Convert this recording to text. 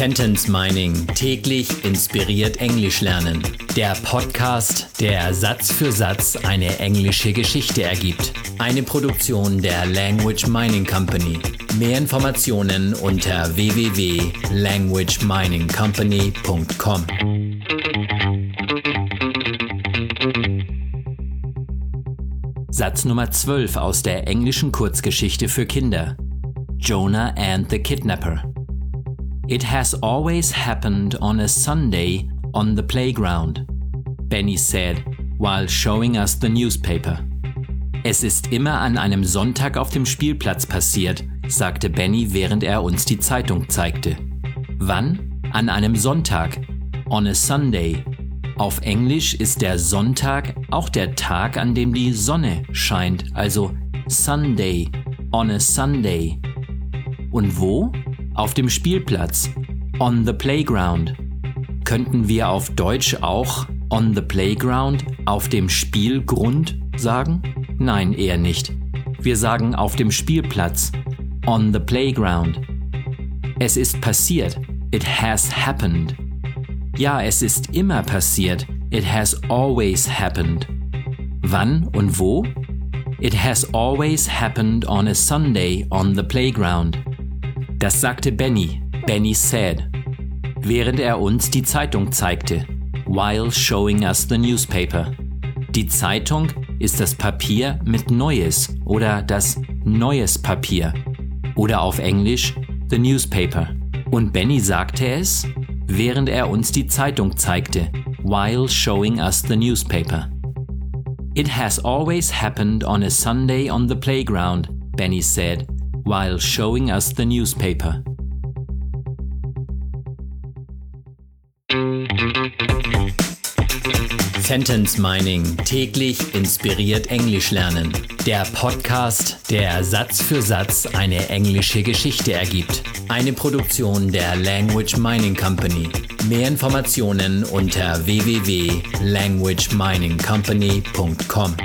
Sentence Mining täglich inspiriert Englisch lernen. Der Podcast, der Satz für Satz eine englische Geschichte ergibt. Eine Produktion der Language Mining Company. Mehr Informationen unter www.languageminingcompany.com. Satz Nummer 12 aus der englischen Kurzgeschichte für Kinder. Jonah and the Kidnapper. It has always happened on a Sunday on the playground, Benny said while showing us the newspaper. Es ist immer an einem Sonntag auf dem Spielplatz passiert, sagte Benny, während er uns die Zeitung zeigte. Wann? An einem Sonntag. On a Sunday. Auf Englisch ist der Sonntag auch der Tag, an dem die Sonne scheint, also Sunday. On a Sunday. Und wo? Auf dem Spielplatz. On the playground. Könnten wir auf Deutsch auch on the playground, auf dem Spielgrund sagen? Nein, eher nicht. Wir sagen auf dem Spielplatz. On the playground. Es ist passiert. It has happened. Ja, es ist immer passiert. It has always happened. Wann und wo? It has always happened on a Sunday on the playground. Das sagte Benny, Benny said, während er uns die Zeitung zeigte, while showing us the newspaper. Die Zeitung ist das Papier mit Neues oder das Neues Papier oder auf Englisch the newspaper. Und Benny sagte es, während er uns die Zeitung zeigte, while showing us the newspaper. It has always happened on a Sunday on the playground, Benny said, while showing us the newspaper. Sentence Mining täglich inspiriert Englisch lernen. Der Podcast, der Satz für Satz eine englische Geschichte ergibt. Eine Produktion der Language Mining Company. Mehr Informationen unter www.languageminingcompany.com.